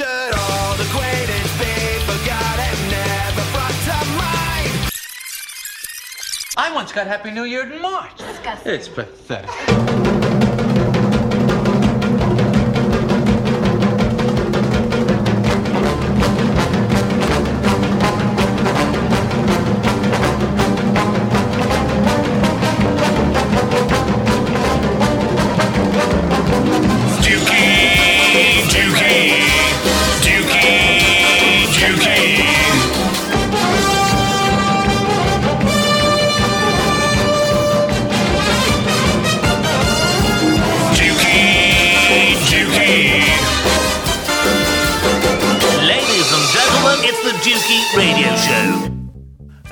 Should all acquaintance be forgotten, never brought to mind? I once got Happy New Year in March. It's pathetic.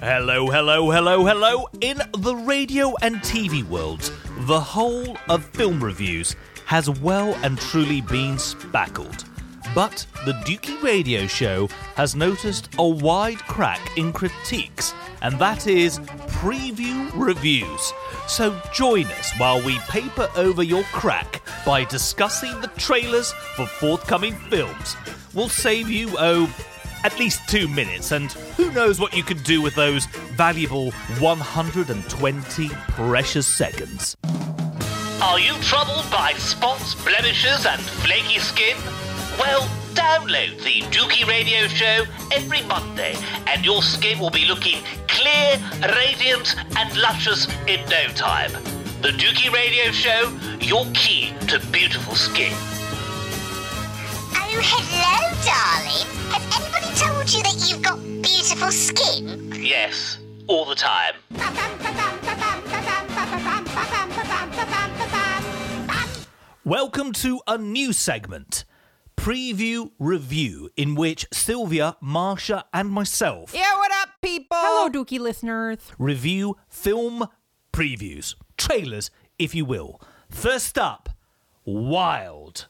Hello, hello, hello, hello. In the radio and TV worlds, the whole of film reviews has well and truly been spackled. But the Dukey Radio Show has noticed a wide crack in critiques, and that is preview reviews. So join us while we paper over your crack by discussing the trailers for forthcoming films. We'll save you, oh, at least two minutes, and who knows what you could do with those valuable 120 precious seconds. Are you troubled by spots, blemishes, and flaky skin? Well, download the Dukey Radio Show every Monday, and your skin will be looking clear, radiant, and luscious in no time. The Dukey Radio Show, your key to beautiful skin. Hello, darling. Has anybody told you that you've got beautiful skin? Yes, all the time. Welcome to a new segment. Preview review, in which Sylvia, Marsha, and myself Yeah, what up, people? Hello, Dukey listeners. review film previews, trailers, if you will. First up, Wild.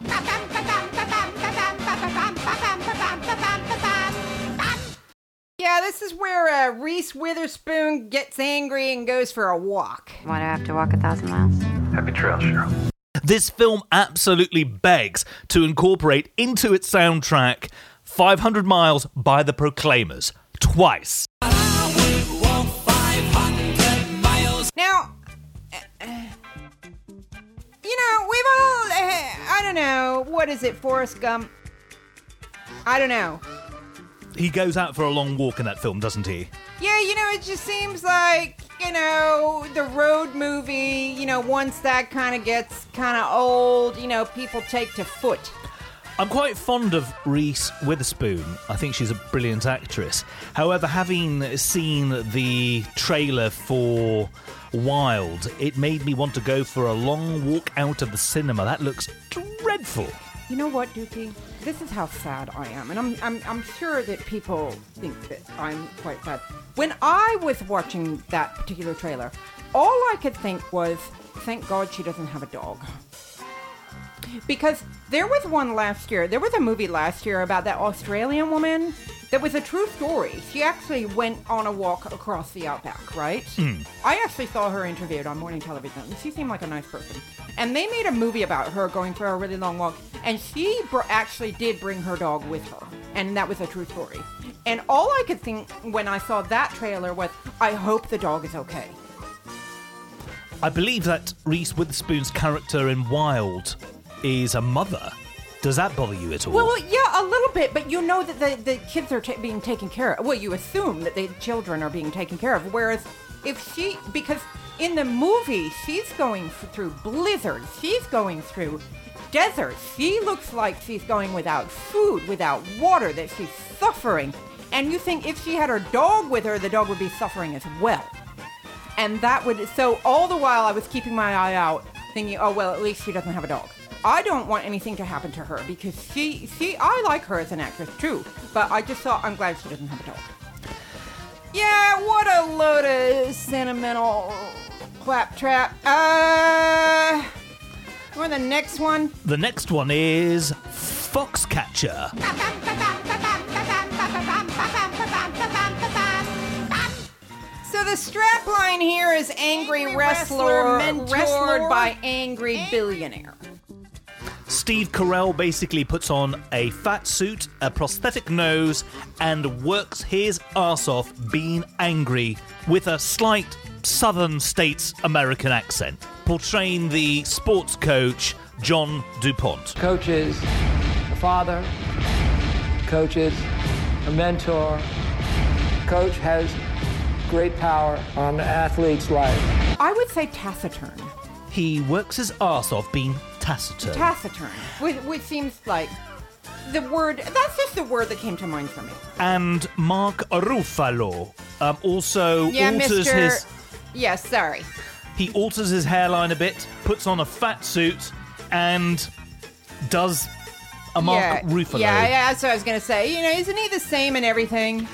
Yeah, this is where uh, Reese Witherspoon gets angry and goes for a walk. Why do I have to walk a thousand miles? Happy trail, Cheryl. This film absolutely begs to incorporate into its soundtrack 500 Miles by the Proclaimers twice. Now, you know, we've all, uh, I don't know, what is it, Forrest Gump? I don't know. He goes out for a long walk in that film, doesn't he? Yeah, you know, it just seems like, you know, the road movie, you know, once that kind of gets kind of old, you know, people take to foot. I'm quite fond of Reese Witherspoon. I think she's a brilliant actress. However, having seen the trailer for Wild, it made me want to go for a long walk out of the cinema. That looks dreadful. You know what, Dukey? This is how sad I am, and I'm, I'm, I'm sure that people think that I'm quite sad. When I was watching that particular trailer, all I could think was, thank God she doesn't have a dog. Because there was one last year, there was a movie last year about that Australian woman that was a true story. She actually went on a walk across the outback, right? Hmm. I actually saw her interviewed on morning television, she seemed like a nice person. And they made a movie about her going for a really long walk, and she br- actually did bring her dog with her, and that was a true story. And all I could think when I saw that trailer was, I hope the dog is okay. I believe that Reese Witherspoon's character in Wild is a mother. Does that bother you at all? Well, yeah, a little bit, but you know that the, the kids are ta- being taken care of. Well, you assume that the children are being taken care of. Whereas if she, because in the movie, she's going f- through blizzards, she's going through deserts. She looks like she's going without food, without water, that she's suffering. And you think if she had her dog with her, the dog would be suffering as well. And that would, so all the while I was keeping my eye out, thinking, oh, well, at least she doesn't have a dog. I don't want anything to happen to her because she, she, I like her as an actress too, but I just thought I'm glad she doesn't have a dog. Yeah, what a load of sentimental claptrap. Uh, or the next one. the next one is Foxcatcher. So the strapline here is angry, wrestler, mentored by angry billionaire. Steve Carell basically puts on a fat suit, a prosthetic nose, and works his ass off being angry with a slight southern states American accent, portraying the sports coach John DuPont. Coaches, a father. coaches, a mentor. Coach has great power on the athlete's life. I would say taciturn. He works his ass off being taciturn. Taciturn, which, which seems like the word. That's just the word that came to mind for me. and Mark Ruffalo um, also Yeah, alters Mister. his Yes, sorry. he alters his hairline a bit, puts on a fat suit, and does a Mark yeah, Ruffalo. Yeah, yeah, that's what I was gonna say. You know, isn't he the same in everything?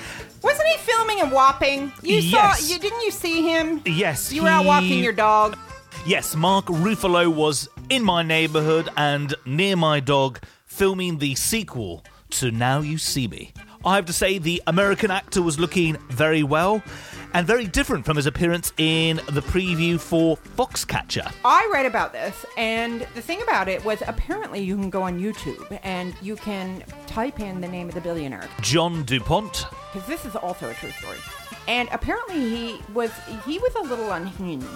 Wasn't he filming in Wapping? You Yes. saw? You didn't you see him? Yes, You were out walking your dog. Yes, Mark Ruffalo was in my neighborhood and near my dog filming the sequel to Now You See Me. I have to say, the American actor was looking very well and very different from his appearance in the preview for Foxcatcher. I read about this, and the thing about it was apparently you can go on YouTube and you can type in the name of the billionaire John DuPont. because this is also a true story. And apparently he was he was a little unhinged,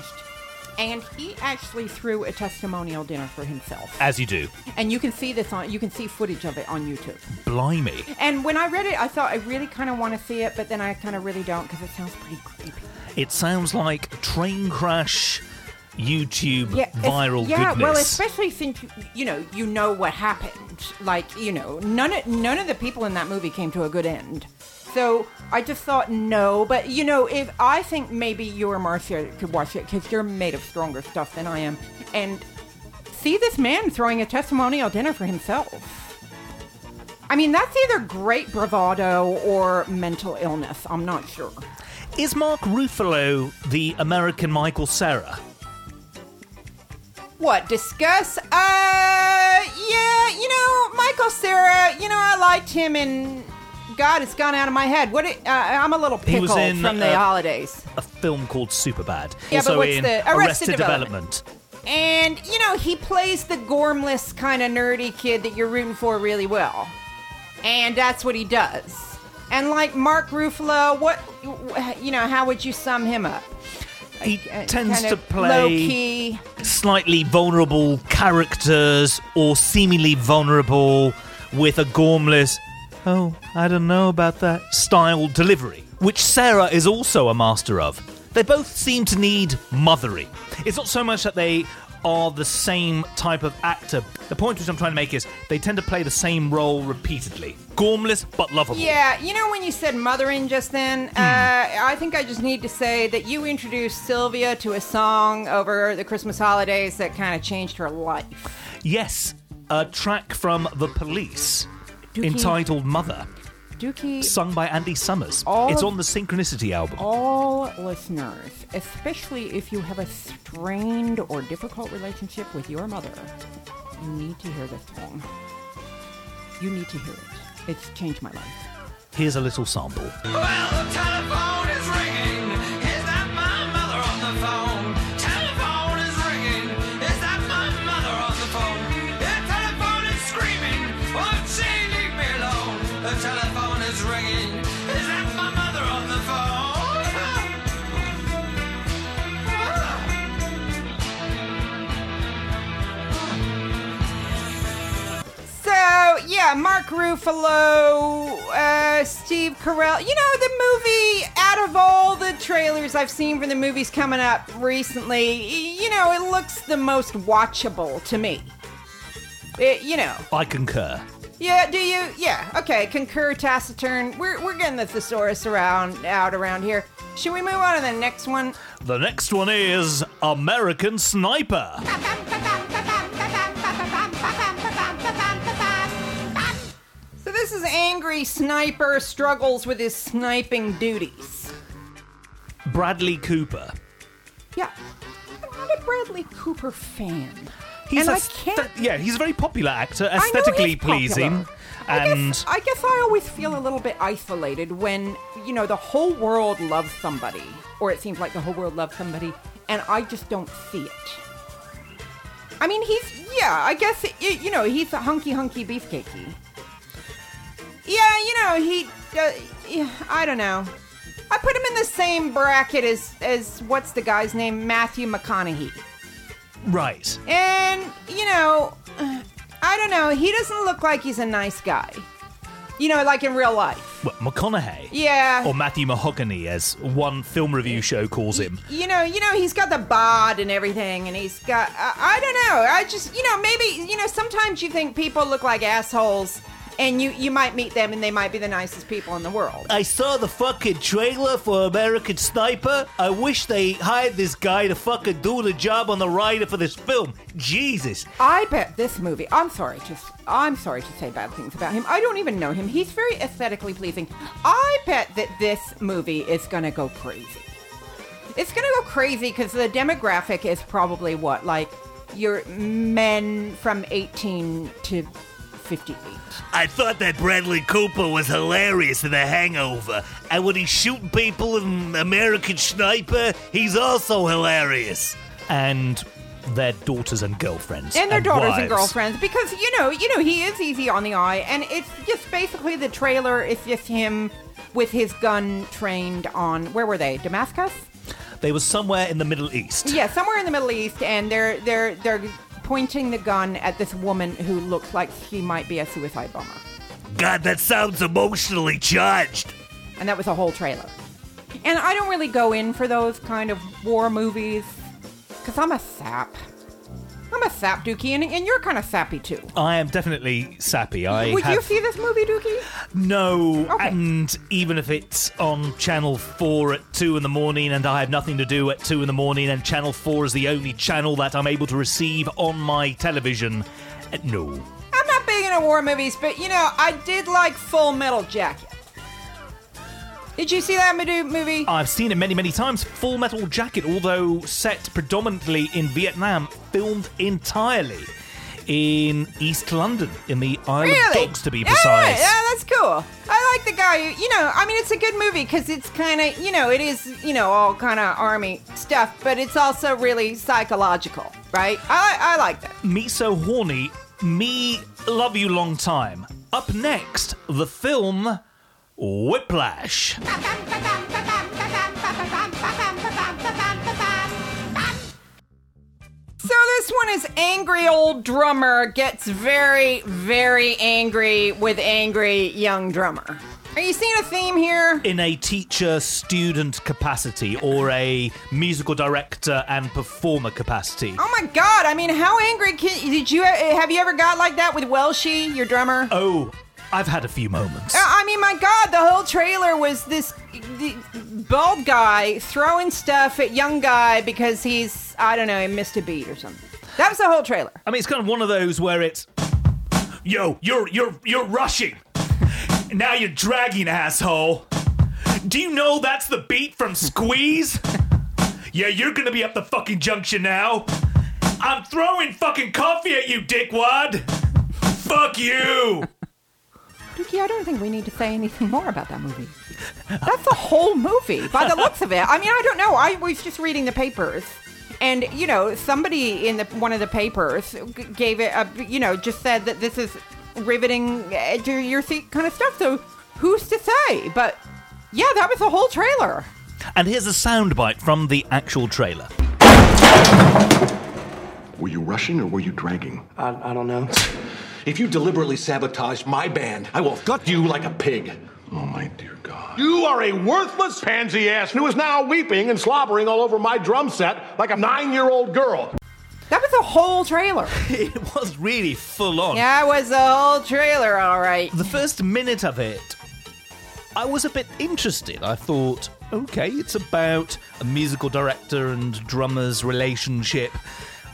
and he actually threw a testimonial dinner for himself. As you do. And you can see this on you can see footage of it on YouTube. Blimey. And when I read it, I thought I really kind of want to see it, but then I kind of really don't because it sounds pretty creepy. It sounds like train crash YouTube Yeah, viral yeah, goodness. well, especially since you know you know what happened. Like you know, none of none of the people in that movie came to a good end. So I just thought no, but you know, if I think maybe you or Marcia could watch it because you're made of stronger stuff than I am, and see this man throwing a testimonial dinner for himself. I mean, that's either great bravado or mental illness. I'm not sure. Is Mark Ruffalo the American Michael Cera? What, discuss? Uh, yeah, you know, Michael Cera, you know, I liked him in. God, it's gone out of my head. What? It, uh, I'm a little He pickled was in, from the uh, holidays. A film called Superbad. Yeah, but also what's in the- Arrested Development. And, you know, he plays the gormless kind of nerdy kid that you're rooting for really well. And that's what he does. And like Mark Ruffalo, what, you know, how would you sum him up? He Uh, tends kind to of play low key. slightly vulnerable characters or seemingly vulnerable with a gormless, oh, I don't know about that style delivery, which Cera is also a master of. They both seem to need mothering. It's not so much that they are the same type of actor. The point which I'm trying to make is they tend to play the same role repeatedly. Gormless but lovable. Yeah, you know when you said mothering just then, uh, I think I just need to say that you introduced Sylvia to a song over the Christmas holidays that kind of changed her life. Yes, a track from The Police Dukey. entitled Mother, Dukey, sung by Andy Summers. All it's on the Synchronicity album. all listeners, especially if you have a strained or difficult relationship with your mother, you need to hear this song. You need to hear it. It's changed my life. Here's a little sample. Well, yeah, Mark Ruffalo, uh, Steve Carell. You know the movie. Out of all the trailers I've seen for the movies coming up recently, you know it looks the most watchable to me. It- you know, I concur. yeah. Do you? Yeah. Okay. Concur, taciturn. We're we're getting the thesaurus around out around here. Should we move on to the next one? The next one is American Sniper. this is angry sniper struggles with his sniping duties. Bradley Cooper. Yeah. I'm not a Bradley Cooper fan. He's And a I can't- st- yeah, he's a very popular actor, aesthetically pleasing, I and guess, I guess I always feel a little bit isolated when, you know, the whole world loves somebody, or it seems like the whole world loves somebody, and I just don't see it. I mean, he's yeah. I guess y you know he's a hunky hunky beefcakey. Yeah, you know he. Uh, yeah, I don't know. I put him in the same bracket as as what's the guy's name? Matthew McConaughey. Right. And you know, I don't know. He doesn't look like he's a nice guy. You know, like in real life. What, McConaughey? Yeah. Or Matthew Mahogany, as one film review show calls him. you know, you know, he's got the bod and everything, and he's got. I, I don't know. I just, you know, maybe, you know, sometimes you think people look like assholes, and you you might meet them, and they might be the nicest people in the world. I saw the fucking trailer for American Sniper. I wish they hired this guy to fucking do the job on the writer for this film. Jesus. I bet this movie. I'm sorry, just I'm sorry to say bad things about him. I don't even know him. He's very aesthetically pleasing. I bet that this movie is gonna go crazy. It's gonna go crazy because the demographic is probably what, like your men from 18 to 58. I thought that Bradley Cooper was hilarious in The Hangover. And when he's shooting people in American Sniper, he's also hilarious. And their daughters and girlfriends. and their daughters and girlfriends because you know you know he is easy on the eye and it's just basically the trailer is just him with his gun trained on where were they damascus They were somewhere in the Middle East. yeah somewhere in the middle east and they're they're they're pointing the gun at this woman who looks like she might be a suicide bomber. God, that sounds emotionally charged. and that was a whole trailer. And i don't really go in for those kind of war movies because i'm a sap i'm a sap Dukey and, and you're kind of sappy too I am definitely sappy. I would have you see this movie Dukey no, Okay. and even if it's on Channel Four at two in the morning, and I have nothing to do at two in the morning, and Channel Four is the only channel that I'm able to receive on my television, uh, no. I'm not big into war movies, but you know, I did like Full Metal Jacket. Did you see that movie? I've seen it many, many times. Full Metal Jacket, although set predominantly in Vietnam, filmed entirely in East London, in the Isle really? of Dogs, to be Yeah, precise. Yeah, that's cool. I like the guy. Who, you know, I mean, it's a good movie because it's kind of, you know, it is, you know, all kind of army stuff, but it's also really psychological, right? I, I like that. Me So Horny, Me Love You Long Time. Up next, the film Whiplash. So this one is angry old drummer gets very, very angry with angry young drummer. Are you seeing a theme here? In a teacher student capacity or a musical director and performer capacity. Oh my god! I mean, how angry can, did you have you ever got like that with Welshie, your drummer? Oh, I've had a few moments. Uh, I mean, my god, the whole trailer was this the bald guy throwing stuff at young guy because he's I don't know, he missed a beat or something. That was the whole trailer. I mean, it's kind of one of those where it's, yo, you're you're you're rushing. now you're dragging, asshole. Do you know that's the beat from Squeeze? yeah, you're gonna be up the fucking junction now. I'm throwing fucking coffee at you, dickwad. Fuck you. Dukey, I don't think we need to say anything more about that movie. That's the whole movie, by the looks of it. I mean, I don't know. I was just reading the papers, and you know, somebody in the one of the papers g- gave it a, you know, just said that this is riveting eh, edge of your seat kind of stuff. So who's to say? But yeah, that was the whole trailer. And here's a soundbite from the actual trailer. Were you rushing or were you dragging? I, I don't know. If you deliberately sabotage my band, I will gut you like a pig. Oh, my dear God. You are a worthless pansy ass who is now weeping and slobbering all over my drum set like a nine year old girl. That was the whole trailer. It was really full on. Yeah, it was the whole trailer, all right. The first minute of it, I was a bit interested. I thought, okay, it's about a musical director and drummer's relationship.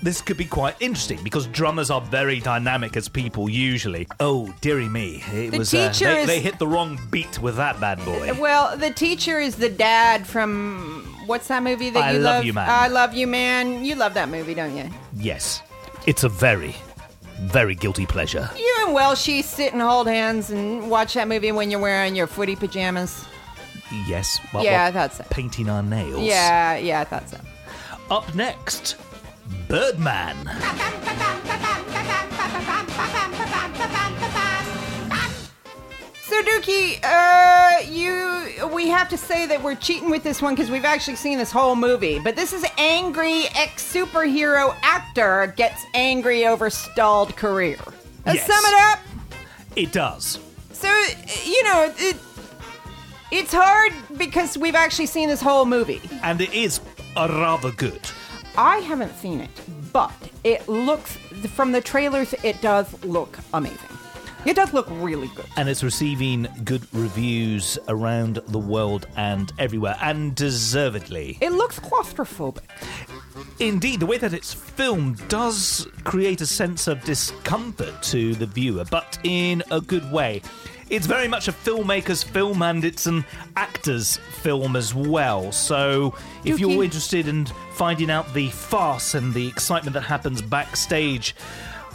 This could be quite interesting because drummers are very dynamic as people usually. Oh, dearie me. It The was uh, they, is- they hit the wrong beat with that bad boy. Well, the teacher is the dad from what's that movie that I you Love love? You, Man. I love you, man. You love that movie, don't you? Yes. It's a very, very guilty pleasure. You and Welshie sit and hold hands and watch that movie when you're wearing your footy pajamas. Yes. Well, Yeah, well, that's it. Painting our nails. Yeah, yeah, I thought so. Up next, Birdman. So Dukey, uh, you, we have to say that we're cheating with this one because we've actually seen this whole movie. But this is angry ex-superhero actor gets angry over stalled career. Let's Yes. sum it up. It does. So you know, it, it's hard because we've actually seen this whole movie. And it is a rather good. I haven't seen it, but it looks from the trailers. It does look amazing. It does look really good. And it's receiving good reviews around the world and everywhere, and deservedly. It looks claustrophobic. Indeed, the way that it's filmed does create a sense of discomfort to the viewer, but in a good way. It's very much a filmmaker's film and it's an actor's film as well. So, if you're interested in finding out the farce and the excitement that happens backstage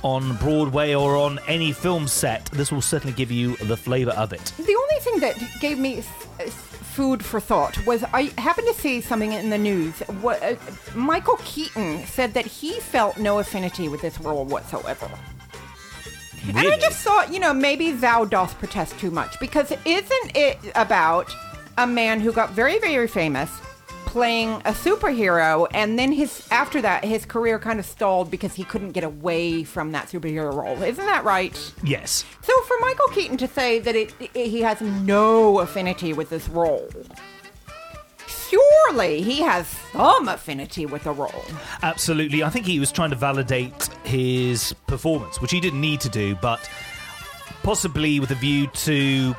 on Broadway or on any film set, this will certainly give you the flavour of it. The only thing that gave me food for thought was I happened to see something in the news. What, uh, Michael Keaton said that he felt no affinity with this role whatsoever. And I just thought, you know, maybe thou dost protest too much because isn't it about a man who got very, very famous playing a superhero and then his after that his career kind of stalled because he couldn't get away from that superhero role. Isn't that right? Yes. So for Michael Keaton to say that it, it- he has no affinity with this role, surely he has some affinity with the role. Absolutely. I think he was trying to validate his performance, which he didn't need to do, but possibly with a view to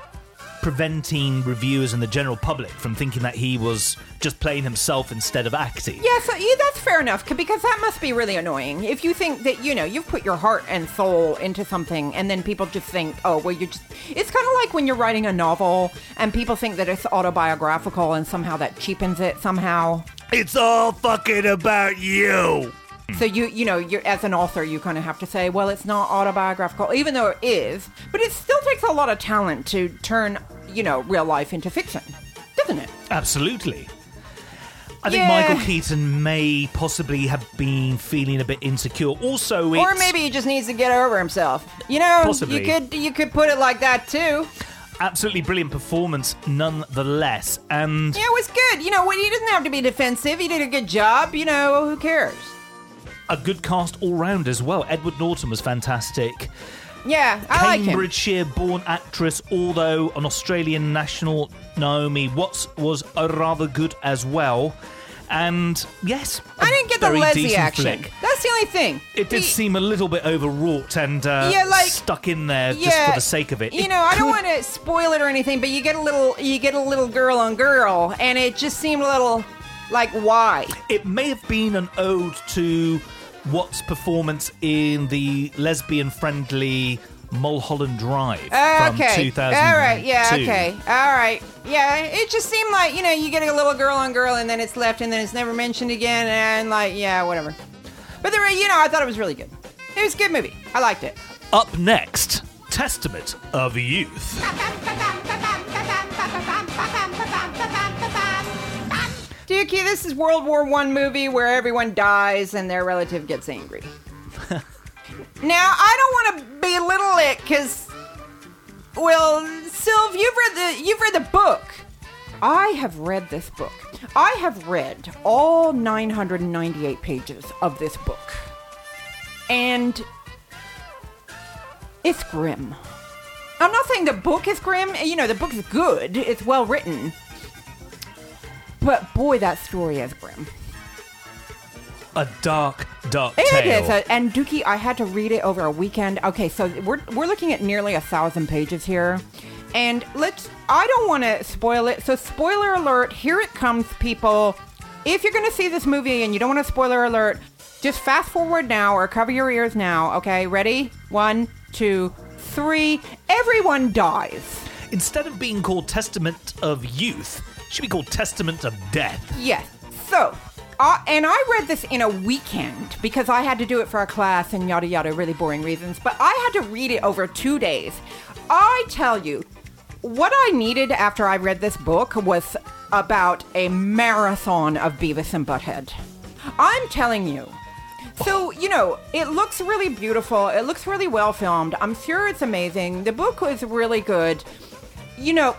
preventing reviewers and the general public from thinking that he was just playing himself instead of acting. Yes, yeah, that's fair enough because that must be really annoying. If you think that you know you've put your heart and soul into something, and then people just think, oh, well, you just. It's kind of like when you're writing a novel and people think that it's autobiographical, and somehow that cheapens it somehow. It's all fucking about you. Hmm. So you you know you're as an author you kind of have to say well it's not autobiographical even though it is but it still takes a lot of talent to turn you know real life into fiction doesn't it Absolutely. I think Yeah. Michael Keaton may possibly have been feeling a bit insecure. Also, it's, or maybe he just needs to get over himself you know Possibly. you could you could put it like that too absolutely brilliant performance nonetheless. And yeah it was good you know he doesn't have to be defensive he did a good job you know who cares a good cast all round as well. Edward Norton was fantastic. yeah I like him Cambridgeshire born actress, although an Australian national, Naomi Watts was a rather good as well. And yes, I didn't get the Leslie action flick. that's the only thing It did He- seem a little bit overwrought and uh, Yeah, like- stuck in there just for the sake of it. You It know, I don't want to spoil it or anything, but you get a little, you get a little girl on girl, and it just seemed a little like why? It may have been an ode to Watts' performance in the lesbian-friendly Mulholland Drive uh, from okay, 2002. all right, yeah, okay, all right, yeah. It just seemed like you know, you get a little girl on girl, and then it's left, and then it's never mentioned again, and like, yeah, whatever. But there, you know, I thought it was really good. It was a good movie. I liked it. Up next, Testament of Youth. Dukey, this is World War One movie where everyone dies and their relative gets angry. now, I don't want to belittle it because, well, Sylv, you've read the you've read the book. I have read this book. I have read all 998 pages of this book, and it's grim. I'm not saying the book is grim. You know, the book is good. It's well written. But boy, that story is grim. A dark, dark It tale. is, uh, and Dukey, I had to read it over a weekend. Okay, so we're we're looking at nearly a thousand pages here, and let's. I don't want to spoil it. So, spoiler alert! Here it comes, people. If you're going to see this movie and you don't want a spoiler alert, just fast forward now or cover your ears now. Okay, ready? One, two, three. Everyone dies. Instead of being called Testament of Youth, it should be called Testament of Death. Yes. So, and I read this in a weekend because I had to do it for a class and yada yada, really boring reasons. But I had to read it over two days. I tell you, what I needed after I read this book was about a marathon of Beavis and Butthead. I'm telling you, So, you know, it looks really beautiful. It looks really well filmed. I'm sure it's amazing. The book was really good. You know,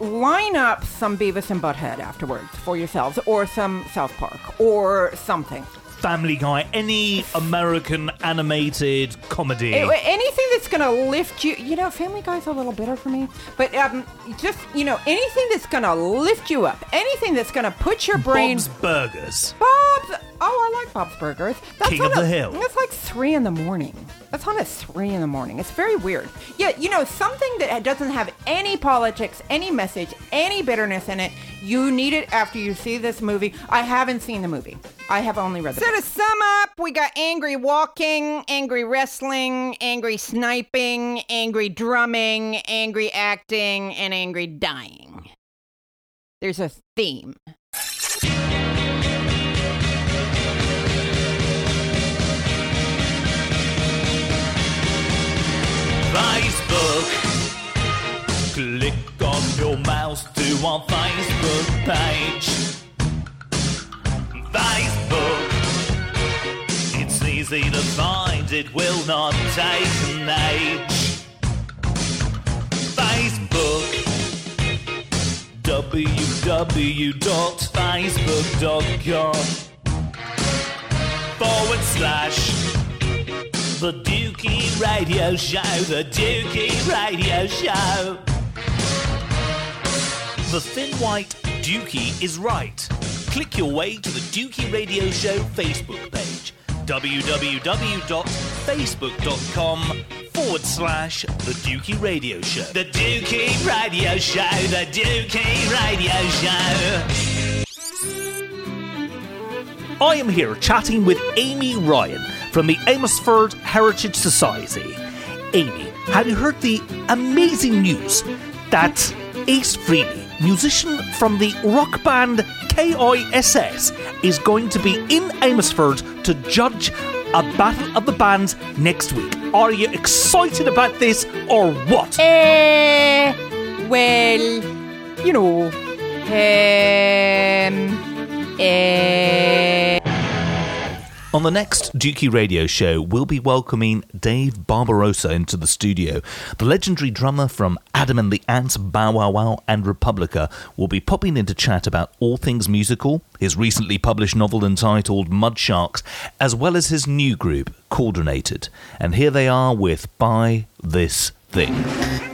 line up some Beavis and Butthead afterwards for yourselves, or some South Park, or something. Family Guy, any American animated comedy. A- anything that's going to lift you, you know, Family Guy's a little bitter for me, but um, just, you know, anything that's going to lift you up, anything that's going to put your brain. Bob's Burgers. Bob's. Oh, I like Bob's Burgers. That's King on of the a- Hill. That's like three in the morning. That's on at three in the morning. It's very weird. Yeah, you know, something that doesn't have any politics, any message, any bitterness in it. You need it after you see this movie. I haven't seen the movie. I have only read the So book. to sum up, we got angry walking, angry wrestling, angry sniping, angry drumming, angry acting, and angry dying. There's a theme. Facebook. Click on your mouse to our Facebook page. Facebook. It's easy to find, it will not take an age. Facebook. www.facebook.com forward slash the Dukey Radio Show, the Dukey Radio Show. The thin white Dukey is right. Click your way to the Dukey Radio Show Facebook page www.facebook.com forward slash the Dukey Radio Show. The Dukey Radio Show, the Dukey Radio Show. I am here chatting with Amy Ryan from the Amosford Heritage Society. Amy, have you heard the amazing news that Ace Frehley, musician from the rock band KISS, is going to be in Amosford to judge a Battle of the Bands next week? Are you excited about this or what? Eh, well, you know, um, eh. On the next Dukey Radio Show, we'll be welcoming Dave Barbarossa into the studio. The legendary drummer from Adam and the Ants, Bow Wow Wow, and Republica will be popping in to chat about all things musical, his recently published novel entitled Mud Sharks, as well as his new group, Coordinated. And here they are with Buy This Thing.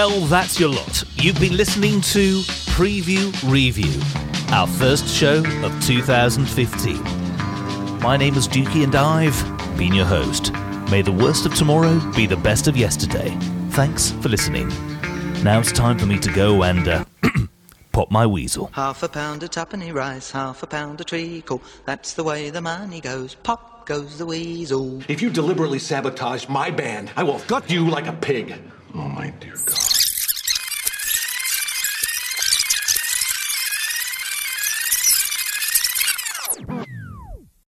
Well, that's your lot. You've been listening to Preview Review, our first show of 2015. My name is Dukey and I've been your host. May the worst of tomorrow be the best of yesterday. Thanks for listening. Now it's time for me to go and uh, pop my weasel. Half a pound of tuppenny rice, half a pound of treacle. That's the way the money goes. Pop goes the weasel. If you deliberately sabotage my band, I will gut you like a pig. Oh, my dear God.